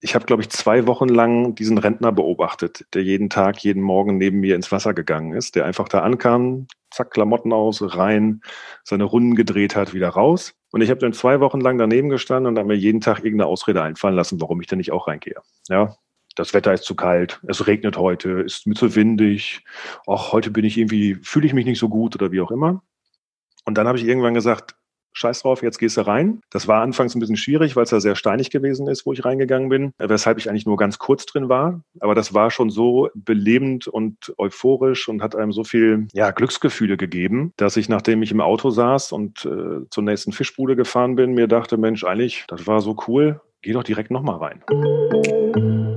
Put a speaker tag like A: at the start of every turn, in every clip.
A: ich habe, glaube ich, zwei Wochen lang diesen Rentner beobachtet, der jeden Tag, jeden Morgen neben mir ins Wasser gegangen ist, der einfach da ankam, zack, Klamotten aus, rein, seine Runden gedreht hat, wieder raus. Und ich habe dann zwei Wochen lang daneben gestanden und habe mir jeden Tag irgendeine Ausrede einfallen lassen, warum ich denn nicht auch reingehe. Ja, das Wetter ist zu kalt, es regnet heute, ist mir zu windig, auch heute bin ich irgendwie, fühle ich mich nicht so gut oder wie auch immer. Und dann habe ich irgendwann gesagt, scheiß drauf, jetzt gehst du rein. Das war anfangs ein bisschen schwierig, weil es ja sehr steinig gewesen ist, wo ich reingegangen bin, weshalb ich eigentlich nur ganz kurz drin war. Aber das war schon so belebend und euphorisch und hat einem so viel ja, Glücksgefühle gegeben, dass ich, nachdem ich im Auto saß und äh, zur nächsten Fischbude gefahren bin, mir dachte, Mensch, eigentlich, das war so cool, geh doch direkt nochmal rein.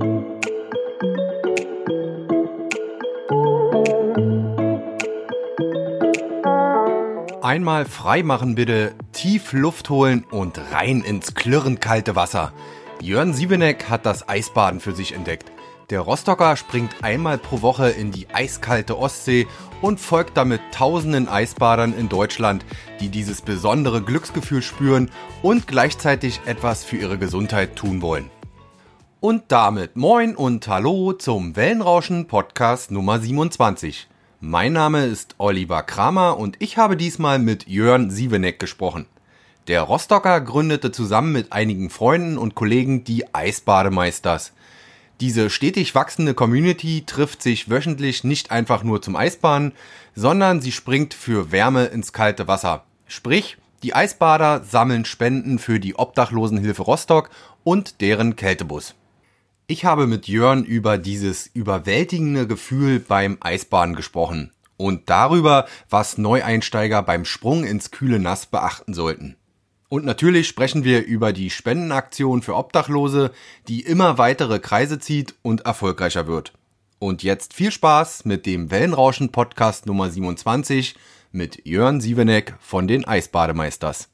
B: Einmal frei machen bitte, tief Luft holen und rein ins klirrend kalte Wasser. Jörn Siebeneck hat das Eisbaden für sich entdeckt. Der Rostocker springt einmal pro Woche in die eiskalte Ostsee und folgt damit tausenden Eisbadern in Deutschland, die dieses besondere Glücksgefühl spüren und gleichzeitig etwas für ihre Gesundheit tun wollen. Und damit moin und hallo zum Wellenrauschen Podcast Nummer 27. Mein Name ist Oliver Kramer und ich habe diesmal mit Jörn Sieveneck gesprochen. Der Rostocker gründete zusammen mit einigen Freunden und Kollegen die Eisbademeisters. Diese stetig wachsende Community trifft sich wöchentlich nicht einfach nur zum Eisbaden, sondern sie springt für Wärme ins kalte Wasser. Sprich, die Eisbader sammeln Spenden für die Obdachlosenhilfe Rostock und deren Kältebus. Ich habe mit Jörn über dieses überwältigende Gefühl beim Eisbaden gesprochen und darüber, was Neueinsteiger beim Sprung ins kühle Nass beachten sollten. Und natürlich sprechen wir über die Spendenaktion für Obdachlose, die immer weitere Kreise zieht und erfolgreicher wird. Und jetzt viel Spaß mit dem Wellenrauschen Podcast Nummer 27 mit Jörn Sieveneck von den Eisbademeisters.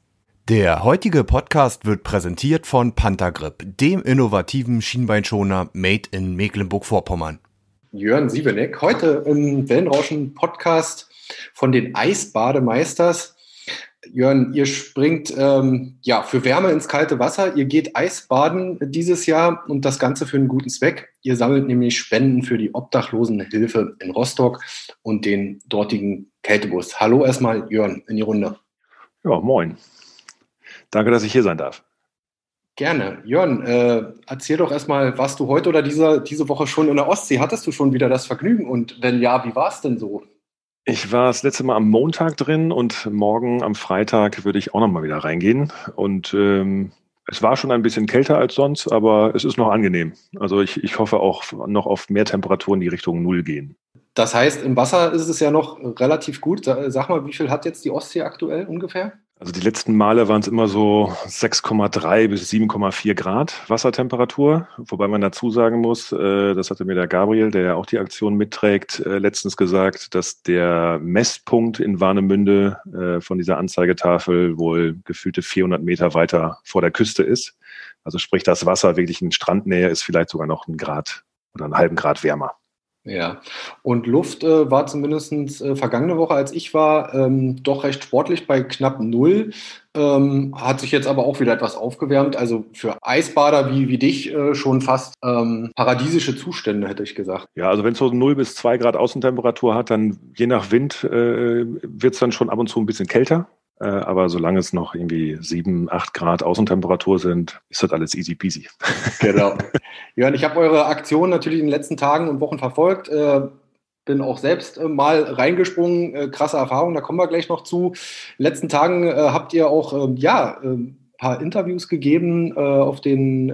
B: Der heutige Podcast wird präsentiert von Panthergrip, dem innovativen Schienbeinschoner made in Mecklenburg-Vorpommern.
C: Jörn Siebeneck, heute im Wellenrauschen Podcast von den Eisbademeisters. Jörn, ihr springt ähm, ja für Wärme ins kalte Wasser. Ihr geht Eisbaden dieses Jahr und das Ganze für einen guten Zweck. Ihr sammelt nämlich Spenden für die Obdachlosenhilfe in Rostock und den dortigen Kältebus. Hallo erstmal, Jörn, in die Runde.
A: Ja, moin. Danke, dass ich hier sein darf.
C: Gerne. Jörn, äh, erzähl doch erstmal, warst du heute oder diese, diese Woche schon in der Ostsee? Hattest du schon wieder das Vergnügen? Und wenn ja, wie war es denn so?
A: Ich war das letzte Mal am Montag drin und morgen am Freitag würde ich auch nochmal wieder reingehen. Und ähm, es war schon ein bisschen kälter als sonst, aber es ist noch angenehm. Also ich, ich hoffe auch noch auf mehr Temperaturen, die Richtung Null gehen.
C: Das heißt, im Wasser ist es ja noch relativ gut. Sag mal, wie viel hat jetzt die Ostsee aktuell ungefähr?
A: Also die letzten Male waren es immer so 6,3 bis 7,4 Grad Wassertemperatur, wobei man dazu sagen muss, äh, das hatte mir der Gabriel, der ja auch die Aktion mitträgt, äh, letztens gesagt, dass der Messpunkt in Warnemünde äh, von dieser Anzeigetafel wohl gefühlte 400 Meter weiter vor der Küste ist. Also sprich, das Wasser wirklich in Strandnähe ist vielleicht sogar noch ein Grad oder einen halben Grad wärmer.
C: Ja, und Luft äh, war zumindest äh, vergangene Woche, als ich war, ähm, doch recht sportlich bei knapp null. Ähm, hat sich jetzt aber auch wieder etwas aufgewärmt. Also für Eisbader wie, wie dich äh, schon fast ähm, paradiesische Zustände, hätte ich gesagt.
A: Ja, also wenn es so 0 bis 2 Grad Außentemperatur hat, dann je nach Wind äh, wird es dann schon ab und zu ein bisschen kälter. Äh, aber solange es noch irgendwie sieben, acht Grad Außentemperatur sind, ist das alles easy peasy.
C: Genau. Jörn, ich habe eure Aktion natürlich in den letzten Tagen und Wochen verfolgt. Äh, bin auch selbst äh, mal reingesprungen. krasse Erfahrung, da kommen wir gleich noch zu. In den letzten Tagen habt ihr auch, ähm, ja, ein paar Interviews gegeben auf den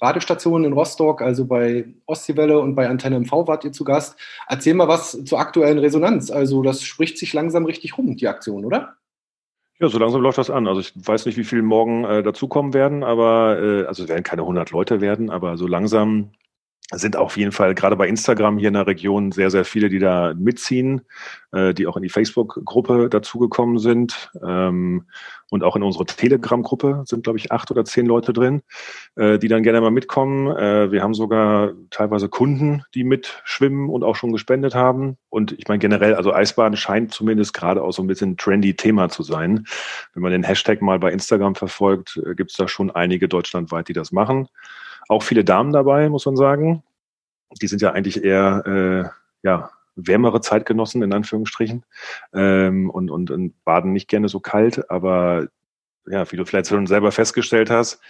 C: Radiostationen in Rostock, also bei Ostseewelle und bei Antenne MV wart ihr zu Gast. Erzähl mal was zur aktuellen Resonanz. Also das spricht sich langsam richtig rum, die Aktion, oder?
A: Ja, so langsam läuft das an. Also ich weiß nicht, wie viele morgen äh, dazukommen werden, aber äh, also es werden keine 100 Leute werden, aber so langsam sind auf jeden Fall gerade bei Instagram hier in der Region sehr, sehr viele, die da mitziehen, äh, die auch in die Facebook-Gruppe dazugekommen sind. Ähm, und auch in unsere Telegram-Gruppe sind, glaube ich, acht oder zehn Leute drin, äh, die dann gerne mal mitkommen. Äh, wir haben sogar teilweise Kunden, die mitschwimmen und auch schon gespendet haben. Und ich meine generell, also Eisbaden scheint zumindest gerade auch so ein bisschen trendy Thema zu sein. Wenn man den Hashtag mal bei Instagram verfolgt, äh, gibt es da schon einige deutschlandweit, die das machen. Auch viele Damen dabei, muss man sagen. Die sind ja eigentlich eher äh, ja, wärmere Zeitgenossen in Anführungsstrichen ähm, und, und, und baden nicht gerne so kalt, aber ja, wie du vielleicht schon selber festgestellt hast,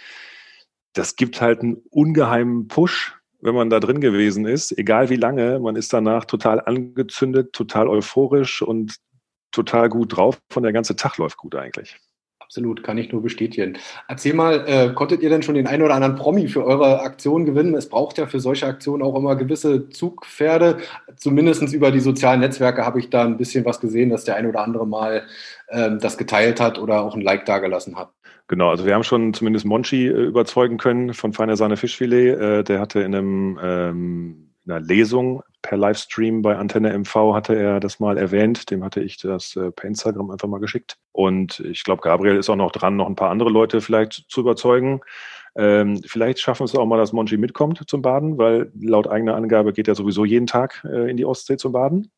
A: das gibt halt einen ungeheimen Push, wenn man da drin gewesen ist, egal wie lange, man ist danach total angezündet, total euphorisch und total gut drauf und der ganze Tag läuft gut eigentlich.
C: Absolut, kann ich nur bestätigen. Erzähl mal, äh, konntet ihr denn schon den einen oder anderen Promi für eure Aktion gewinnen? Es braucht ja für solche Aktionen auch immer gewisse Zugpferde. Zumindest über die sozialen Netzwerke habe ich da ein bisschen was gesehen, dass der ein oder andere mal ähm, das geteilt hat oder auch ein Like dagelassen hat.
A: Genau, also wir haben schon zumindest Monchi äh, überzeugen können von Feiner Sahne Fischfilet. Äh, der hatte in einem ähm, in einer Lesung per Livestream bei Antenne MV hatte er das mal erwähnt. Dem hatte ich das äh, per Instagram einfach mal geschickt. Und ich glaube, Gabriel ist auch noch dran, noch ein paar andere Leute vielleicht zu überzeugen. Ähm, vielleicht schaffen es auch mal, dass Monchi mitkommt zum Baden, weil laut eigener Angabe geht er sowieso jeden Tag äh, in die Ostsee zum Baden.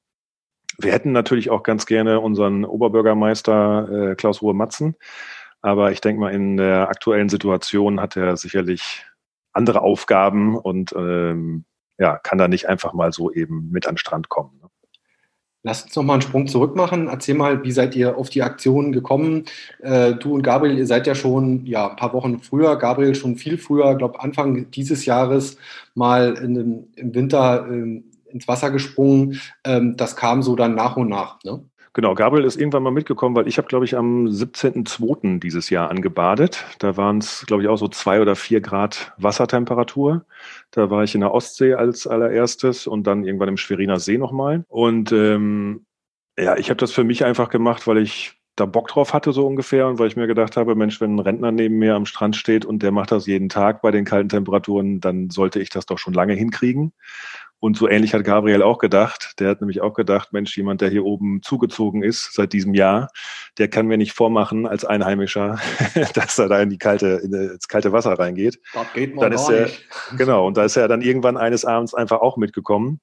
A: Wir hätten natürlich auch ganz gerne unseren Oberbürgermeister äh, Klaus Ruhe-Matzen. Aber ich denke mal, in der aktuellen Situation hat er sicherlich andere Aufgaben und ähm, ja, kann da nicht einfach mal so eben mit an den Strand kommen. Ne?
C: Lass uns noch mal einen Sprung zurück machen. Erzähl mal, wie seid ihr auf die Aktion gekommen? Äh, du und Gabriel, ihr seid ja schon ja, ein paar Wochen früher, Gabriel schon viel früher, glaube Anfang dieses Jahres mal in, im Winter äh, ins Wasser gesprungen. Ähm, das kam so dann nach und nach. Ne?
A: Genau, Gabriel ist irgendwann mal mitgekommen, weil ich habe, glaube ich, am 17.02. dieses Jahr angebadet. Da waren es, glaube ich, auch so zwei oder vier Grad Wassertemperatur. Da war ich in der Ostsee als allererstes und dann irgendwann im Schweriner See nochmal. Und ähm, ja, ich habe das für mich einfach gemacht, weil ich da Bock drauf hatte, so ungefähr, und weil ich mir gedacht habe, Mensch, wenn ein Rentner neben mir am Strand steht und der macht das jeden Tag bei den kalten Temperaturen, dann sollte ich das doch schon lange hinkriegen. Und so ähnlich hat Gabriel auch gedacht. Der hat nämlich auch gedacht, Mensch, jemand, der hier oben zugezogen ist seit diesem Jahr, der kann mir nicht vormachen als Einheimischer, dass er da in die kalte, in das kalte Wasser reingeht. Das geht man dann ist er, nicht. Genau, und da ist er dann irgendwann eines Abends einfach auch mitgekommen.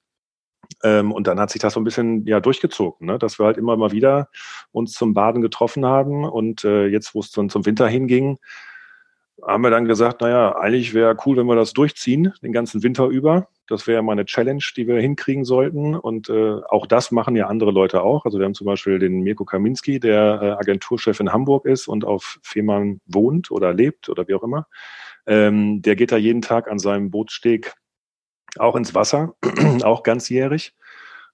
A: Ähm, und dann hat sich das so ein bisschen ja durchgezogen, ne? dass wir halt immer mal wieder uns zum Baden getroffen haben. Und äh, jetzt, wo es dann zum Winter hinging, haben wir dann gesagt, naja, eigentlich wäre cool, wenn wir das durchziehen, den ganzen Winter über. Das wäre mal eine Challenge, die wir hinkriegen sollten. Und äh, auch das machen ja andere Leute auch. Also wir haben zum Beispiel den Mirko Kaminski, der äh, Agenturchef in Hamburg ist und auf Fehmarn wohnt oder lebt oder wie auch immer. Ähm, der geht da jeden Tag an seinem Bootssteg auch ins Wasser, auch ganzjährig.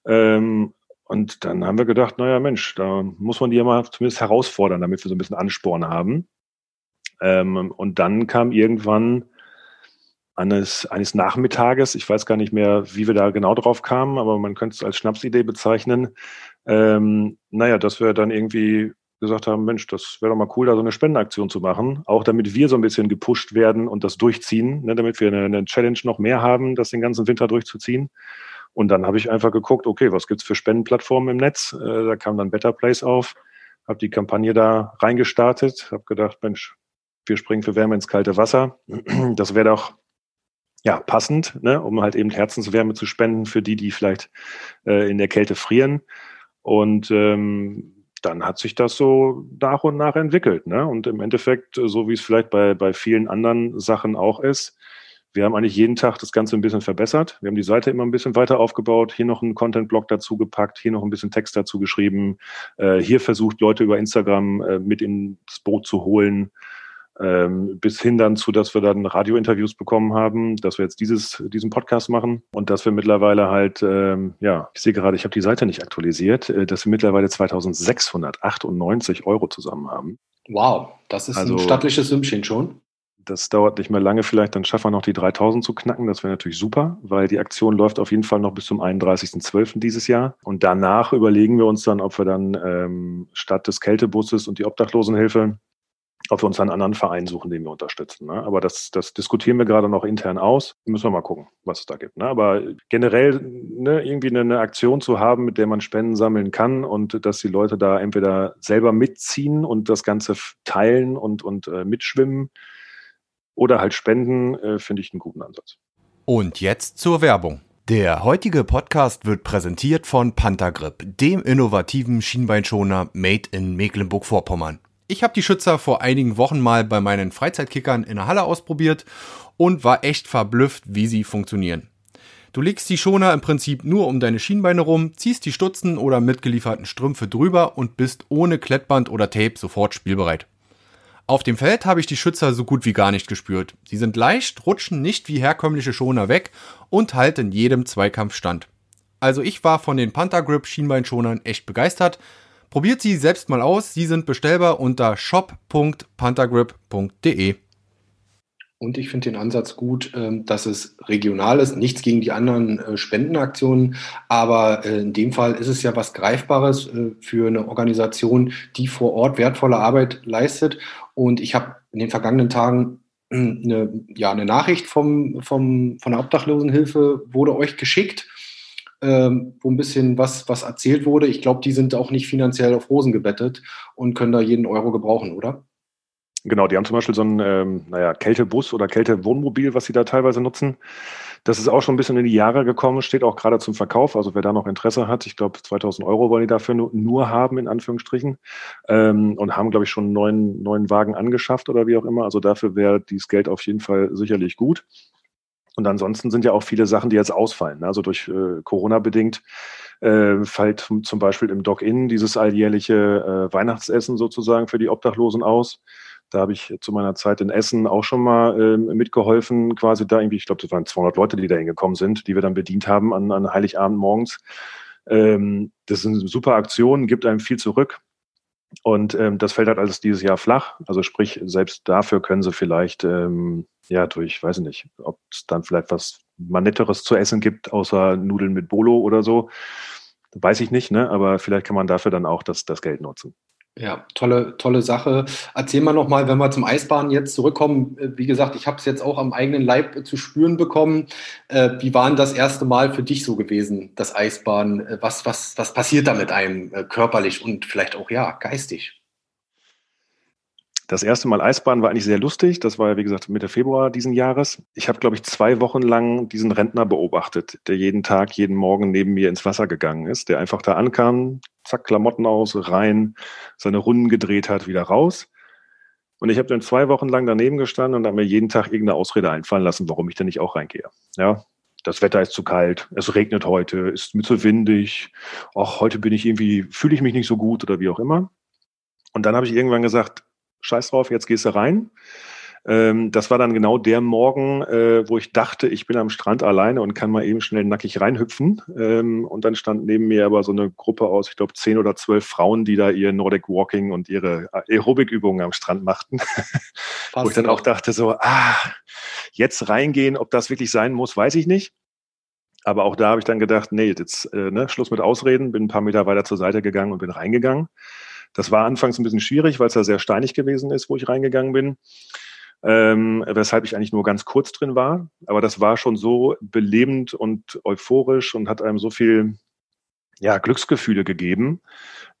A: Ähm, und dann haben wir gedacht, naja, Mensch, da muss man die ja mal zumindest herausfordern, damit wir so ein bisschen Ansporn haben. Ähm, und dann kam irgendwann eines, eines Nachmittages, ich weiß gar nicht mehr, wie wir da genau drauf kamen, aber man könnte es als Schnapsidee bezeichnen, ähm, naja, dass wir dann irgendwie gesagt haben, Mensch, das wäre doch mal cool, da so eine Spendenaktion zu machen, auch damit wir so ein bisschen gepusht werden und das durchziehen, ne, damit wir eine, eine, Challenge noch mehr haben, das den ganzen Winter durchzuziehen. Und dann habe ich einfach geguckt, okay, was gibt's für Spendenplattformen im Netz? Äh, da kam dann Better Place auf, habe die Kampagne da reingestartet, habe gedacht, Mensch, wir springen für Wärme ins kalte Wasser. Das wäre doch ja, passend, ne, um halt eben Herzenswärme zu spenden für die, die vielleicht äh, in der Kälte frieren. Und ähm, dann hat sich das so nach und nach entwickelt. Ne? Und im Endeffekt, so wie es vielleicht bei, bei vielen anderen Sachen auch ist, wir haben eigentlich jeden Tag das Ganze ein bisschen verbessert. Wir haben die Seite immer ein bisschen weiter aufgebaut, hier noch einen Content-Blog dazu gepackt, hier noch ein bisschen Text dazu geschrieben, äh, hier versucht, Leute über Instagram äh, mit ins Boot zu holen ähm, bis hin dann zu, dass wir dann Radiointerviews bekommen haben, dass wir jetzt dieses, diesen Podcast machen und dass wir mittlerweile halt, ähm, ja, ich sehe gerade, ich habe die Seite nicht aktualisiert, äh, dass wir mittlerweile 2698 Euro zusammen haben.
C: Wow, das ist also, ein stattliches Sümmchen schon.
A: Das dauert nicht mehr lange vielleicht, dann schaffen wir noch die 3000 zu knacken. Das wäre natürlich super, weil die Aktion läuft auf jeden Fall noch bis zum 31.12. dieses Jahr. Und danach überlegen wir uns dann, ob wir dann ähm, statt des Kältebusses und die Obdachlosenhilfe ob wir uns einen anderen Verein suchen, den wir unterstützen. Ne? Aber das, das diskutieren wir gerade noch intern aus. Müssen wir mal gucken, was es da gibt. Ne? Aber generell ne, irgendwie eine, Aktion zu haben, mit der man Spenden sammeln kann und dass die Leute da entweder selber mitziehen und das Ganze teilen und, und äh, mitschwimmen oder halt spenden, äh, finde ich einen guten Ansatz.
B: Und jetzt zur Werbung. Der heutige Podcast wird präsentiert von Panthergrip, dem innovativen Schienbeinschoner made in Mecklenburg-Vorpommern. Ich habe die Schützer vor einigen Wochen mal bei meinen Freizeitkickern in der Halle ausprobiert und war echt verblüfft, wie sie funktionieren. Du legst die Schoner im Prinzip nur um deine Schienbeine rum, ziehst die Stutzen oder mitgelieferten Strümpfe drüber und bist ohne Klettband oder Tape sofort spielbereit. Auf dem Feld habe ich die Schützer so gut wie gar nicht gespürt. Sie sind leicht, rutschen nicht wie herkömmliche Schoner weg und halten jedem Zweikampf stand. Also ich war von den Panther Grip Schienbeinschonern echt begeistert. Probiert sie selbst mal aus, sie sind bestellbar unter shop.panthergrip.de.
C: Und ich finde den Ansatz gut, ähm, dass es regional ist. Nichts gegen die anderen äh, Spendenaktionen, aber äh, in dem Fall ist es ja was Greifbares äh, für eine Organisation, die vor Ort wertvolle Arbeit leistet. Und ich habe in den vergangenen Tagen eine, ja, eine Nachricht vom, vom, von der Obdachlosenhilfe wurde euch geschickt, ähm, wo ein bisschen was, was erzählt wurde. Ich glaube, die sind auch nicht finanziell auf Rosen gebettet und können da jeden Euro gebrauchen, oder?
A: Genau, die haben zum Beispiel so einen ähm, naja, Kältebus oder Kältewohnmobil, was sie da teilweise nutzen. Das ist auch schon ein bisschen in die Jahre gekommen, steht auch gerade zum Verkauf. Also wer da noch Interesse hat, ich glaube 2000 Euro wollen die dafür nur, nur haben, in Anführungsstrichen. Ähm, und haben, glaube ich, schon einen neuen, neuen Wagen angeschafft oder wie auch immer. Also dafür wäre dieses Geld auf jeden Fall sicherlich gut. Und ansonsten sind ja auch viele Sachen, die jetzt ausfallen. Also durch äh, Corona bedingt äh, fällt zum Beispiel im Dock-In dieses alljährliche äh, Weihnachtsessen sozusagen für die Obdachlosen aus. Da habe ich zu meiner Zeit in Essen auch schon mal äh, mitgeholfen, quasi da irgendwie, ich glaube, das waren 200 Leute, die da hingekommen sind, die wir dann bedient haben an, an Heiligabend morgens. Ähm, das sind super Aktionen, gibt einem viel zurück. Und ähm, das fällt halt alles dieses Jahr flach. Also sprich, selbst dafür können sie vielleicht, ähm, ja, durch, weiß ich nicht, ob es dann vielleicht was Manetteres zu essen gibt, außer Nudeln mit Bolo oder so. Weiß ich nicht, ne? aber vielleicht kann man dafür dann auch das, das Geld nutzen.
C: Ja, tolle, tolle Sache. Erzähl mal nochmal, wenn wir zum Eisbahn jetzt zurückkommen. Äh, wie gesagt, ich habe es jetzt auch am eigenen Leib zu spüren bekommen. Äh, wie war das erste Mal für dich so gewesen, das Eisbahn? Äh, was, was, was passiert da mit einem körperlich und vielleicht auch ja geistig?
A: Das erste Mal Eisbahn war eigentlich sehr lustig. Das war ja, wie gesagt, Mitte Februar diesen Jahres. Ich habe, glaube ich, zwei Wochen lang diesen Rentner beobachtet, der jeden Tag, jeden Morgen neben mir ins Wasser gegangen ist, der einfach da ankam, zack, Klamotten aus, rein, seine Runden gedreht hat, wieder raus. Und ich habe dann zwei Wochen lang daneben gestanden und habe mir jeden Tag irgendeine Ausrede einfallen lassen, warum ich denn nicht auch reingehe. Ja, das Wetter ist zu kalt, es regnet heute, ist mir zu windig, auch heute bin ich irgendwie, fühle ich mich nicht so gut oder wie auch immer. Und dann habe ich irgendwann gesagt, scheiß drauf, jetzt gehst du rein. Ähm, das war dann genau der Morgen, äh, wo ich dachte, ich bin am Strand alleine und kann mal eben schnell nackig reinhüpfen. Ähm, und dann stand neben mir aber so eine Gruppe aus, ich glaube, zehn oder zwölf Frauen, die da ihr Nordic Walking und ihre Aerobik-Übungen am Strand machten. wo ich dann auch dachte so, ah, jetzt reingehen, ob das wirklich sein muss, weiß ich nicht. Aber auch da habe ich dann gedacht, nee, jetzt äh, ne, Schluss mit Ausreden, bin ein paar Meter weiter zur Seite gegangen und bin reingegangen. Das war anfangs ein bisschen schwierig, weil es da sehr steinig gewesen ist, wo ich reingegangen bin. Ähm, weshalb ich eigentlich nur ganz kurz drin war. Aber das war schon so belebend und euphorisch und hat einem so viel ja, Glücksgefühle gegeben,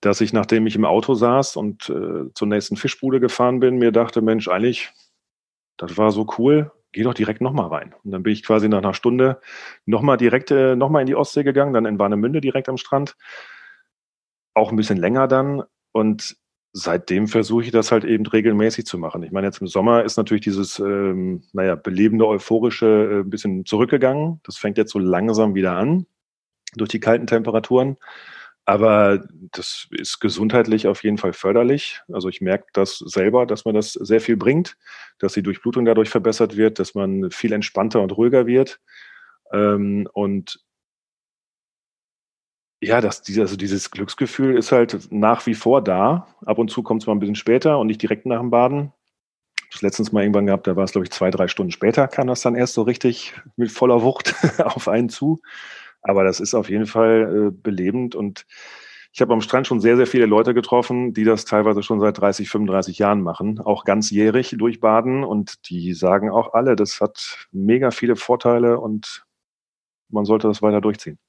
A: dass ich, nachdem ich im Auto saß und äh, zur nächsten Fischbude gefahren bin, mir dachte, Mensch, eigentlich, das war so cool, geh doch direkt nochmal rein. Und dann bin ich quasi nach einer Stunde nochmal direkt, äh, nochmal in die Ostsee gegangen, dann in Warnemünde direkt am Strand. Auch ein bisschen länger dann, und seitdem versuche ich das halt eben regelmäßig zu machen. Ich meine, jetzt im Sommer ist natürlich dieses, ähm, naja, belebende, euphorische äh, ein bisschen zurückgegangen. Das fängt jetzt so langsam wieder an durch die kalten Temperaturen. Aber das ist gesundheitlich auf jeden Fall förderlich. Also ich merke das selber, dass man das sehr viel bringt, dass die Durchblutung dadurch verbessert wird, dass man viel entspannter und ruhiger wird. Ähm, und ja, das, also dieses Glücksgefühl ist halt nach wie vor da. Ab und zu kommt es mal ein bisschen später und nicht direkt nach dem Baden. Das letztens mal irgendwann gehabt, da war es, glaube ich, zwei, drei Stunden später, kam das dann erst so richtig mit voller Wucht auf einen zu. Aber das ist auf jeden Fall äh, belebend und ich habe am Strand schon sehr, sehr viele Leute getroffen, die das teilweise schon seit 30, 35 Jahren machen, auch ganzjährig durchbaden und die sagen auch alle, das hat mega viele Vorteile und man sollte das weiter durchziehen.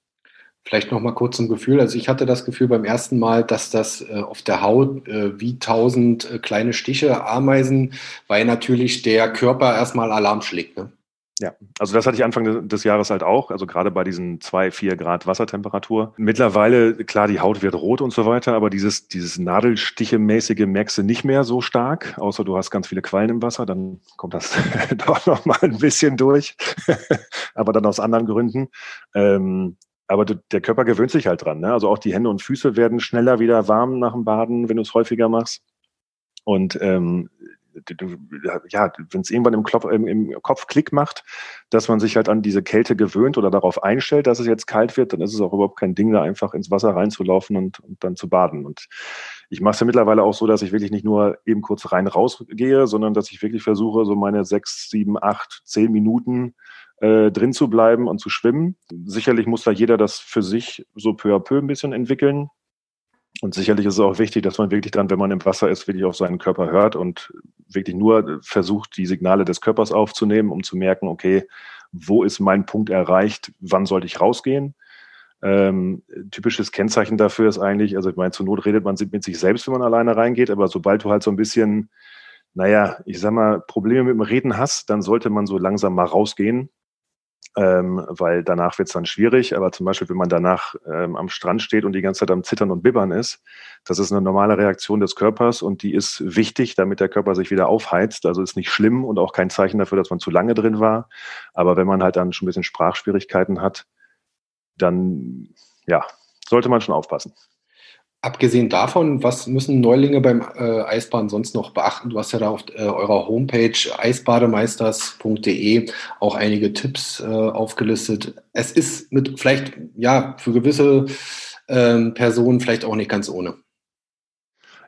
C: Vielleicht noch mal kurz zum Gefühl. Also ich hatte das Gefühl beim ersten Mal, dass das äh, auf der Haut äh, wie tausend äh, kleine Stiche, Ameisen, weil natürlich der Körper erstmal Alarm schlägt. Ne?
A: Ja, also das hatte ich Anfang des Jahres halt auch, also gerade bei diesen zwei, vier Grad Wassertemperatur. Mittlerweile, klar, die Haut wird rot und so weiter, aber dieses, dieses Nadelstiche-mäßige merkst du nicht mehr so stark, außer du hast ganz viele Quallen im Wasser, dann kommt das doch noch mal ein bisschen durch, aber dann aus anderen Gründen. Ähm, aber der Körper gewöhnt sich halt dran. Ne? Also auch die Hände und Füße werden schneller wieder warm nach dem Baden, wenn du es häufiger machst. Und ähm, ja, wenn es irgendwann im, Klopf, im, im, Kopf Klick macht, dass man sich halt an diese Kälte gewöhnt oder darauf einstellt, dass es jetzt kalt wird, dann ist es auch überhaupt kein Ding, da einfach ins Wasser reinzulaufen und, und dann zu baden. Und ich mache es ja mittlerweile auch so, dass ich wirklich nicht nur eben kurz rein rausgehe, sondern dass ich wirklich versuche, so meine sechs, sieben, acht, zehn Minuten äh, drin zu bleiben und zu schwimmen. Sicherlich muss da jeder das für sich so peu à peu ein bisschen entwickeln. Und sicherlich ist es auch wichtig, dass man wirklich dann, wenn man im Wasser ist, wirklich auf seinen Körper hört und wirklich nur versucht, die Signale des Körpers aufzunehmen, um zu merken, okay, wo ist mein Punkt erreicht, wann sollte ich rausgehen? Ähm, typisches Kennzeichen dafür ist eigentlich, also ich meine, zur Not redet man mit sich selbst, wenn man alleine reingeht, aber sobald du halt so ein bisschen, naja, ich sag mal, Probleme mit dem Reden hast, dann sollte man so langsam mal rausgehen ähm, weil danach wird es dann schwierig. Aber zum Beispiel, wenn man danach ähm, am Strand steht und die ganze Zeit am Zittern und Bibbern ist, das ist eine normale Reaktion des Körpers und die ist wichtig, damit der Körper sich wieder aufheizt. Also ist nicht schlimm und auch kein Zeichen dafür, dass man zu lange drin war. Aber wenn man halt dann schon ein bisschen Sprachschwierigkeiten hat, dann ja, sollte man schon aufpassen.
C: Abgesehen davon, was müssen Neulinge beim äh, Eisbaden sonst noch beachten? Du hast ja da auf äh, eurer Homepage eisbademeisters.de auch einige Tipps äh, aufgelistet. Es ist mit vielleicht, ja, für gewisse ähm, Personen vielleicht auch nicht ganz ohne.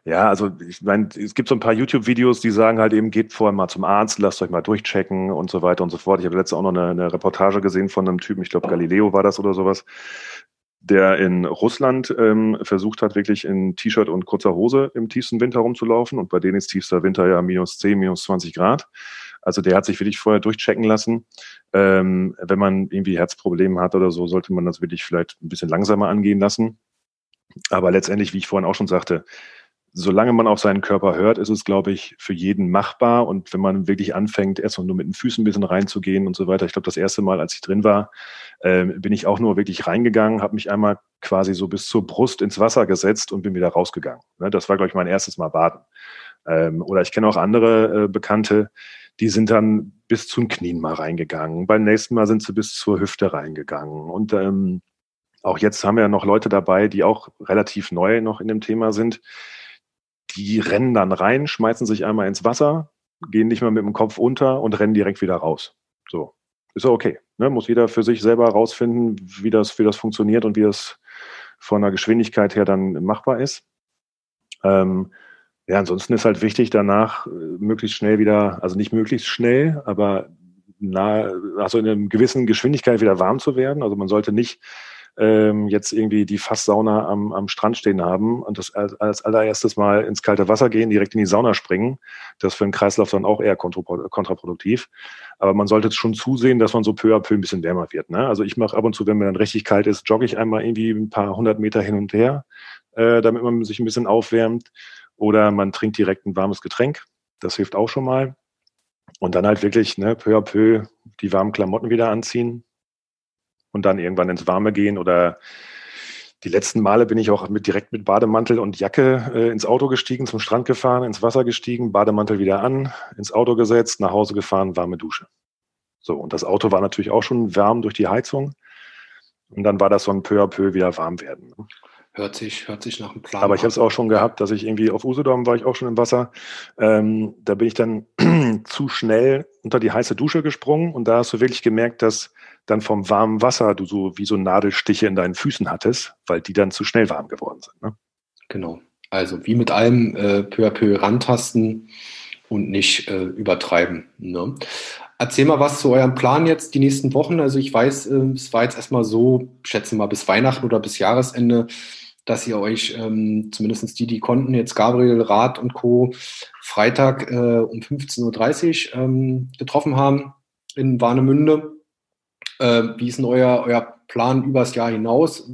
A: Ja, also ich meine, es gibt so ein paar YouTube-Videos, die sagen halt eben, geht vorher mal zum Arzt, lasst euch mal durchchecken und so weiter und so fort. Ich habe letztens auch noch eine, eine Reportage gesehen von einem Typen, ich glaube Galileo war das oder sowas, der in Russland ähm, versucht hat, wirklich in T-Shirt und kurzer Hose im tiefsten Winter rumzulaufen. Und bei denen ist tiefster Winter ja minus 10, minus 20 Grad. Also der hat sich wirklich vorher durchchecken lassen. Ähm, wenn man irgendwie Herzprobleme hat oder so, sollte man das wirklich vielleicht ein bisschen langsamer angehen lassen. Aber letztendlich, wie ich vorhin auch schon sagte, solange man auf seinen Körper hört, ist es, glaube ich, für jeden machbar. Und wenn man wirklich anfängt, erst nur mit den Füßen ein bisschen reinzugehen und so weiter. Ich glaube, das erste Mal, als ich drin war, äh, bin ich auch nur wirklich reingegangen, habe mich einmal quasi so bis zur Brust ins Wasser gesetzt und bin wieder rausgegangen. Ne, das war, glaube ich, mein erstes Mal baden. Ähm, oder ich kenne auch andere äh, Bekannte, die sind dann bis zum Knien mal reingegangen. Beim nächsten Mal sind sie bis zur Hüfte reingegangen. Und ähm, auch jetzt haben wir ja noch Leute dabei, die auch relativ neu noch in dem Thema sind die rennen dann rein, schmeißen sich einmal ins Wasser, gehen nicht mehr mit dem Kopf unter und rennen direkt wieder raus. So. Ist okay. Ne? Muss jeder für sich selber rausfinden, wie das, wie das funktioniert und wie das von der Geschwindigkeit her dann machbar ist. Ähm, ja, ansonsten ist halt wichtig, danach äh, möglichst schnell wieder, also nicht möglichst schnell, aber nahe, also in einer gewissen Geschwindigkeit wieder warm zu werden. Also man sollte nicht ähm, jetzt irgendwie die Fasssauna am, am Strand stehen haben und das als, als allererstes mal ins kalte Wasser gehen, direkt in die Sauna springen. Das für den Kreislauf dann auch eher kontraproduktiv. Aber man sollte schon zusehen, dass man so peu à peu ein bisschen wärmer wird. Ne? Also ich mache ab und zu, wenn mir dann richtig kalt ist, jogge ich einmal irgendwie ein paar hundert Meter hin und her, äh, damit man sich ein bisschen aufwärmt. Oder man trinkt direkt ein warmes Getränk. Das hilft auch schon mal. Und dann halt wirklich ne, peu à peu die warmen Klamotten wieder anziehen, und dann irgendwann ins Warme gehen oder die letzten Male bin ich auch mit, direkt mit Bademantel und Jacke äh, ins Auto gestiegen, zum Strand gefahren, ins Wasser gestiegen, Bademantel wieder an, ins Auto gesetzt, nach Hause gefahren, warme Dusche. So, und das Auto war natürlich auch schon warm durch die Heizung. Und dann war das so ein peu à peu wieder warm werden.
C: Hört sich, hört sich nach einem Plan.
A: Aber ich habe es auch schon gehabt, dass ich irgendwie auf Usedom war ich auch schon im Wasser. Ähm, da bin ich dann zu schnell unter die heiße Dusche gesprungen und da hast du wirklich gemerkt, dass dann vom warmen Wasser du so wie so Nadelstiche in deinen Füßen hattest, weil die dann zu schnell warm geworden sind. Ne?
C: Genau. Also wie mit allem äh, peu à peu rantasten und nicht äh, übertreiben. Ne? Erzähl mal was zu eurem Plan jetzt die nächsten Wochen. Also ich weiß, äh, es war jetzt erstmal so, schätze mal bis Weihnachten oder bis Jahresende, dass ihr euch, ähm, zumindest die, die konnten, jetzt Gabriel, Rath und Co. Freitag äh, um 15.30 Uhr ähm, getroffen haben in Warnemünde. Äh, wie ist denn euer, euer Plan übers Jahr hinaus?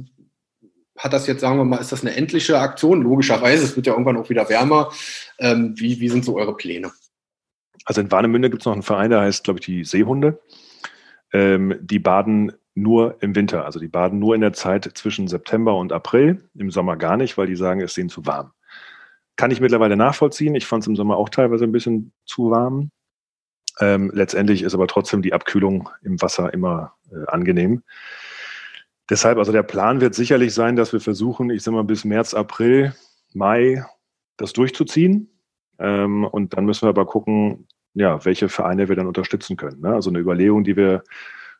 C: Hat das jetzt, sagen wir mal, ist das eine endliche Aktion? Logischerweise, es wird ja irgendwann auch wieder wärmer. Ähm, wie, wie sind so eure Pläne?
A: Also in Warnemünde gibt es noch einen Verein, der heißt, glaube ich, die Seehunde. ähm, die baden nur im Winter. Also die baden nur in der Zeit zwischen September und April, im Sommer gar nicht, weil die sagen, es ist ihnen zu warm. Kann ich mittlerweile nachvollziehen. Ich fand es im Sommer auch teilweise ein bisschen zu warm. Ähm, letztendlich ist aber trotzdem die Abkühlung im Wasser immer äh, angenehm. Deshalb, also der Plan wird sicherlich sein, dass wir versuchen, ich sag mal, bis März, April, Mai das durchzuziehen. Ähm, und dann müssen wir aber gucken, ja, welche Vereine wir dann unterstützen können. Ne? Also eine Überlegung, die wir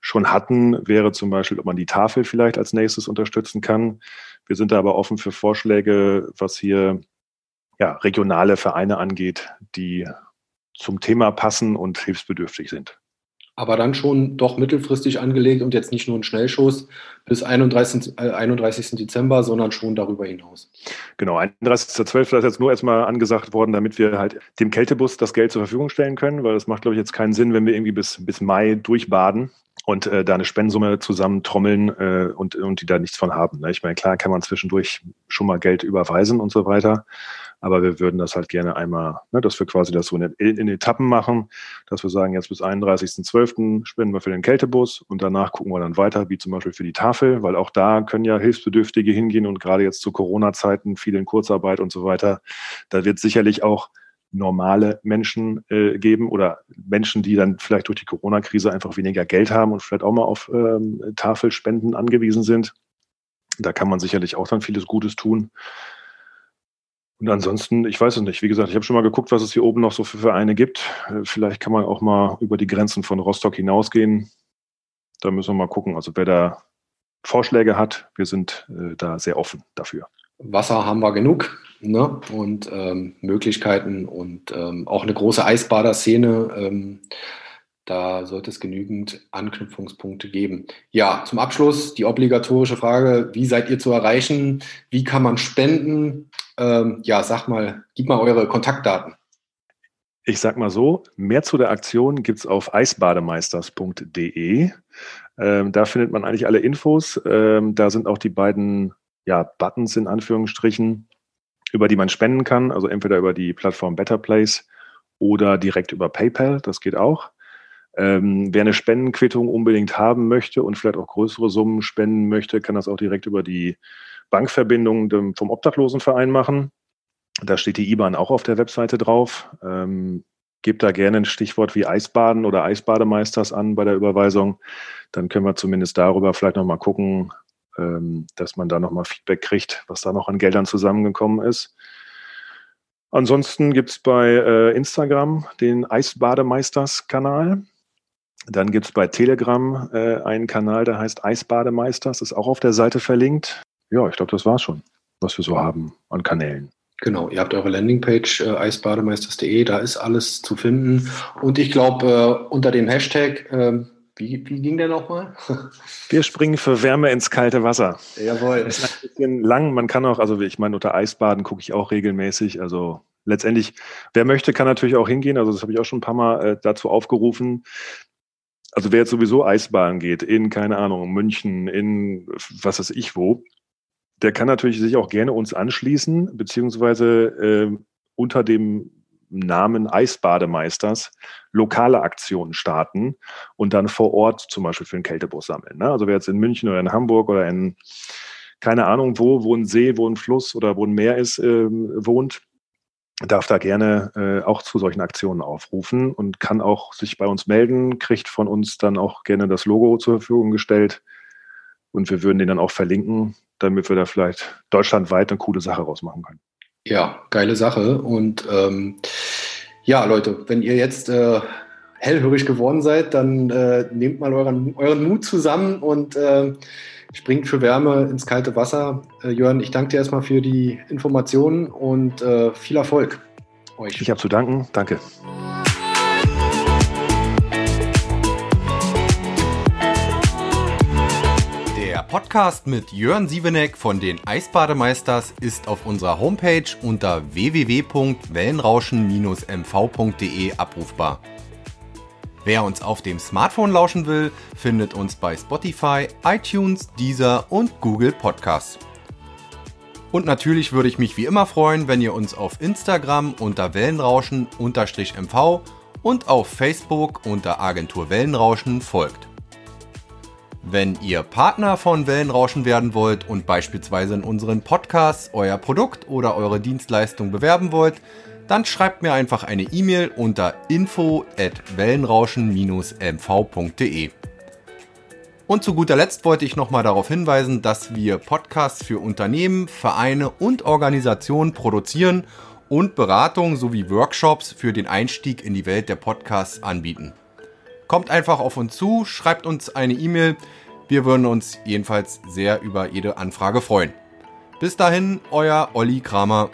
A: schon hatten, wäre zum Beispiel, ob man die Tafel vielleicht als nächstes unterstützen kann. Wir sind da aber offen für Vorschläge, was hier ja, regionale Vereine angeht, die zum Thema passen und hilfsbedürftig sind.
C: Aber dann schon doch mittelfristig angelegt und jetzt nicht nur ein Schnellschuss bis 31, äh, 31. Dezember, sondern schon darüber hinaus.
A: Genau, 31.12. ist jetzt nur erstmal angesagt worden, damit wir halt dem Kältebus das Geld zur Verfügung stellen können, weil das macht, glaube ich, jetzt keinen Sinn, wenn wir irgendwie bis, bis Mai durchbaden und äh, da eine Spendensumme zusammentrommeln äh, und, und die da nichts von haben. Ne? Ich meine, klar kann man zwischendurch schon mal Geld überweisen und so weiter, aber wir würden das halt gerne einmal, ne, dass wir quasi das so in, in Etappen machen, dass wir sagen, jetzt bis 31.12. spenden wir für den Kältebus und danach gucken wir dann weiter, wie zum Beispiel für die Tafel, weil auch da können ja Hilfsbedürftige hingehen und gerade jetzt zu Corona-Zeiten, viel in Kurzarbeit und so weiter, da wird sicherlich auch normale Menschen äh, geben oder Menschen, die dann vielleicht durch die Corona-Krise einfach weniger Geld haben und vielleicht auch mal auf ähm, Tafelspenden angewiesen sind. Da kann man sicherlich auch dann vieles Gutes tun. Und ansonsten, ich weiß es nicht. Wie gesagt, ich habe schon mal geguckt, was es hier oben noch so für Vereine gibt. Äh, vielleicht kann man auch mal über die Grenzen von Rostock hinausgehen. Da müssen wir mal gucken. Also wer da Vorschläge hat, wir sind äh, da sehr offen dafür.
C: Wasser haben wir genug ne? und ähm, Möglichkeiten und ähm, auch eine große Eisbader-Szene. Ähm, da sollte es genügend Anknüpfungspunkte geben. Ja, zum Abschluss die obligatorische Frage, wie seid ihr zu erreichen? Wie kann man spenden? Ähm, ja, sag mal, gib mal eure Kontaktdaten.
A: Ich sag mal so, mehr zu der Aktion gibt es auf eisbademeisters.de. Ähm, da findet man eigentlich alle Infos. Ähm, da sind auch die beiden ja, Buttons in Anführungsstrichen, über die man spenden kann. Also entweder über die Plattform Better Place oder direkt über PayPal. Das geht auch. Ähm, wer eine Spendenquittung unbedingt haben möchte und vielleicht auch größere Summen spenden möchte, kann das auch direkt über die Bankverbindung vom Obdachlosenverein machen. Da steht die IBAN auch auf der Webseite drauf. Ähm, gebt da gerne ein Stichwort wie Eisbaden oder Eisbademeisters an bei der Überweisung. Dann können wir zumindest darüber vielleicht nochmal gucken, ähm, dass man da nochmal Feedback kriegt, was da noch an Geldern zusammengekommen ist. Ansonsten gibt es bei äh, Instagram den Eisbademeisters-Kanal. Dann gibt es bei Telegram äh, einen Kanal, der heißt Eisbademeisters, ist auch auf der Seite verlinkt. Ja, ich glaube, das war's schon, was wir so haben an Kanälen.
C: Genau, ihr habt eure Landingpage äh, eisbademeisters.de, da ist alles zu finden. Und ich glaube, äh, unter dem Hashtag äh, wie, wie ging der nochmal?
A: Wir springen für Wärme ins kalte Wasser.
C: Jawohl.
A: Das ist ein bisschen lang. Man kann auch, also ich meine, unter Eisbaden gucke ich auch regelmäßig. Also letztendlich, wer möchte, kann natürlich auch hingehen. Also das habe ich auch schon ein paar Mal äh, dazu aufgerufen. Also wer jetzt sowieso Eisbaden geht, in, keine Ahnung, München, in was weiß ich wo, der kann natürlich sich auch gerne uns anschließen, beziehungsweise äh, unter dem Namen Eisbademeisters lokale Aktionen starten und dann vor Ort zum Beispiel für einen Kältebus sammeln. Ne? Also wer jetzt in München oder in Hamburg oder in keine Ahnung wo, wo ein See, wo ein Fluss oder wo ein Meer ist, äh, wohnt, darf da gerne äh, auch zu solchen Aktionen aufrufen und kann auch sich bei uns melden, kriegt von uns dann auch gerne das Logo zur Verfügung gestellt und wir würden den dann auch verlinken, damit wir da vielleicht deutschlandweit eine coole Sache rausmachen können.
C: Ja, geile Sache. Und ähm, ja, Leute, wenn ihr jetzt äh, hellhörig geworden seid, dann äh, nehmt mal euren, euren Mut zusammen und äh, springt für Wärme ins kalte Wasser. Äh, Jörn, ich danke dir erstmal für die Informationen und äh, viel Erfolg
A: euch. Ich habe zu danken. Danke.
B: Podcast mit Jörn Sieveneck von den Eisbademeisters ist auf unserer Homepage unter www.wellenrauschen-mv.de abrufbar. Wer uns auf dem Smartphone lauschen will, findet uns bei Spotify, iTunes, Deezer und Google Podcasts. Und natürlich würde ich mich wie immer freuen, wenn ihr uns auf Instagram unter Wellenrauschen-mv und auf Facebook unter Agentur Wellenrauschen folgt. Wenn ihr Partner von Wellenrauschen werden wollt und beispielsweise in unseren Podcasts euer Produkt oder eure Dienstleistung bewerben wollt, dann schreibt mir einfach eine E-Mail unter info at wellenrauschen-mv.de. Und zu guter Letzt wollte ich nochmal darauf hinweisen, dass wir Podcasts für Unternehmen, Vereine und Organisationen produzieren und Beratung sowie Workshops für den Einstieg in die Welt der Podcasts anbieten. Kommt einfach auf uns zu, schreibt uns eine E-Mail. Wir würden uns jedenfalls sehr über jede Anfrage freuen. Bis dahin, euer Olli Kramer.